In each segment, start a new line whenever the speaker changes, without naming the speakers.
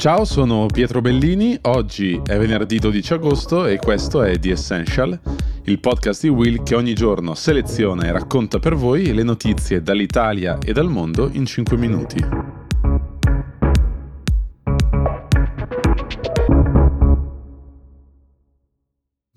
Ciao, sono Pietro Bellini, oggi è venerdì 12 agosto e questo è The Essential, il podcast di Will che ogni giorno seleziona e racconta per voi le notizie dall'Italia e dal mondo in 5 minuti.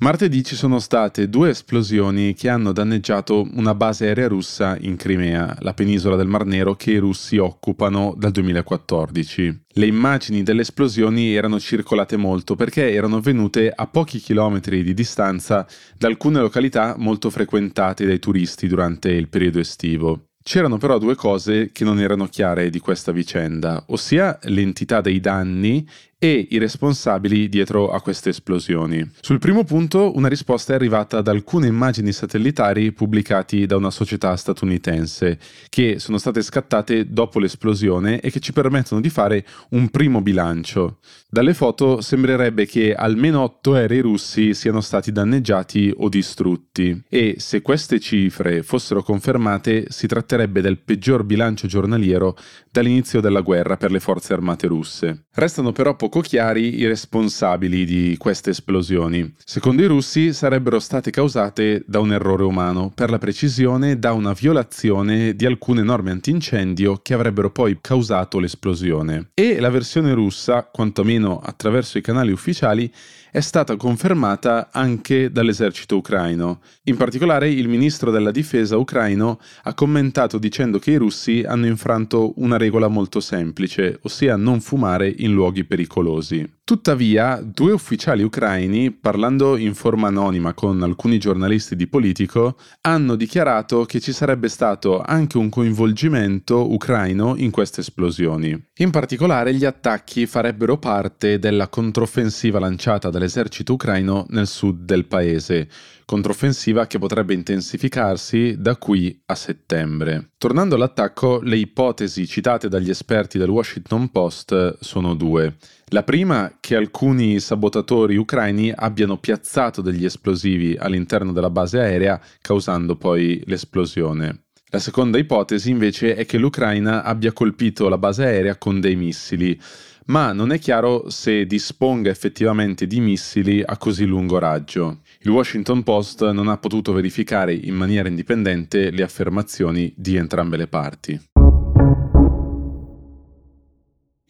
Martedì ci sono state due esplosioni che hanno danneggiato una base aerea russa in Crimea, la penisola del Mar Nero che i russi occupano dal 2014. Le immagini delle esplosioni erano circolate molto perché erano venute a pochi chilometri di distanza da alcune località molto frequentate dai turisti durante il periodo estivo. C'erano però due cose che non erano chiare di questa vicenda, ossia l'entità dei danni e i responsabili dietro a queste esplosioni. Sul primo punto una risposta è arrivata da alcune immagini satellitari pubblicate da una società statunitense che sono state scattate dopo l'esplosione e che ci permettono di fare un primo bilancio. Dalle foto sembrerebbe che almeno 8 aerei russi siano stati danneggiati o distrutti e se queste cifre fossero confermate si tratterebbe del peggior bilancio giornaliero dall'inizio della guerra per le forze armate russe. Restano però poco poco chiari i responsabili di queste esplosioni. Secondo i russi sarebbero state causate da un errore umano, per la precisione da una violazione di alcune norme antincendio che avrebbero poi causato l'esplosione. E la versione russa, quantomeno attraverso i canali ufficiali, è stata confermata anche dall'esercito ucraino. In particolare il ministro della difesa ucraino ha commentato dicendo che i russi hanno infranto una regola molto semplice, ossia non fumare in luoghi pericolosi. Nicolosi. Tuttavia, due ufficiali ucraini, parlando in forma anonima con alcuni giornalisti di Politico, hanno dichiarato che ci sarebbe stato anche un coinvolgimento ucraino in queste esplosioni. In particolare, gli attacchi farebbero parte della controffensiva lanciata dall'esercito ucraino nel sud del paese, controffensiva che potrebbe intensificarsi da qui a settembre. Tornando all'attacco, le ipotesi citate dagli esperti del Washington Post sono due. La prima, che alcuni sabotatori ucraini abbiano piazzato degli esplosivi all'interno della base aerea, causando poi l'esplosione. La seconda ipotesi invece è che l'Ucraina abbia colpito la base aerea con dei missili, ma non è chiaro se disponga effettivamente di missili a così lungo raggio. Il Washington Post non ha potuto verificare in maniera indipendente le affermazioni di entrambe le parti.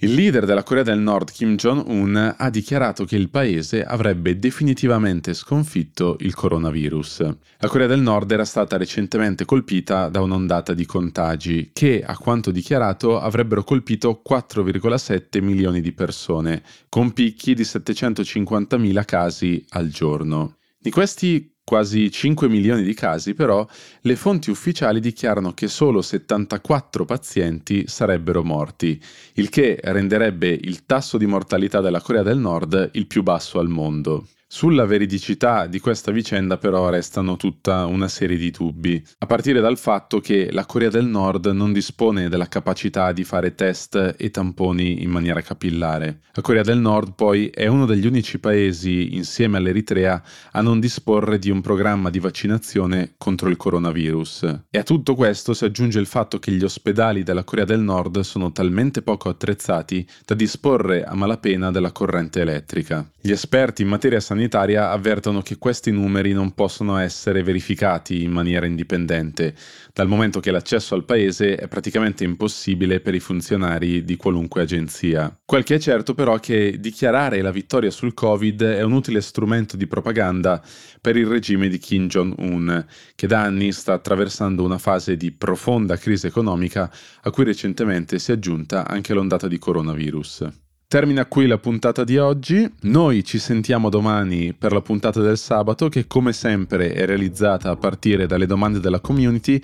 Il leader della Corea del Nord, Kim Jong-un, ha dichiarato che il paese avrebbe definitivamente sconfitto il coronavirus. La Corea del Nord era stata recentemente colpita da un'ondata di contagi che, a quanto dichiarato, avrebbero colpito 4,7 milioni di persone, con picchi di 750.000 casi al giorno. Di questi quasi 5 milioni di casi, però, le fonti ufficiali dichiarano che solo 74 pazienti sarebbero morti, il che renderebbe il tasso di mortalità della Corea del Nord il più basso al mondo. Sulla veridicità di questa vicenda però restano tutta una serie di dubbi, a partire dal fatto che la Corea del Nord non dispone della capacità di fare test e tamponi in maniera capillare. La Corea del Nord poi è uno degli unici paesi, insieme all'Eritrea, a non disporre di un programma di vaccinazione contro il coronavirus. E a tutto questo si aggiunge il fatto che gli ospedali della Corea del Nord sono talmente poco attrezzati da disporre a malapena della corrente elettrica. Gli esperti in materia sanitaria sanitaria avvertono che questi numeri non possono essere verificati in maniera indipendente, dal momento che l'accesso al paese è praticamente impossibile per i funzionari di qualunque agenzia. Quel che è certo però è che dichiarare la vittoria sul Covid è un utile strumento di propaganda per il regime di Kim Jong-un, che da anni sta attraversando una fase di profonda crisi economica a cui recentemente si è aggiunta anche l'ondata di coronavirus. Termina qui la puntata di oggi. Noi ci sentiamo domani per la puntata del sabato che come sempre è realizzata a partire dalle domande della community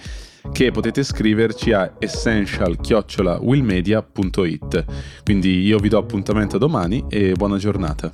che potete scriverci a essential-willmedia.it. Quindi io vi do appuntamento domani e buona giornata.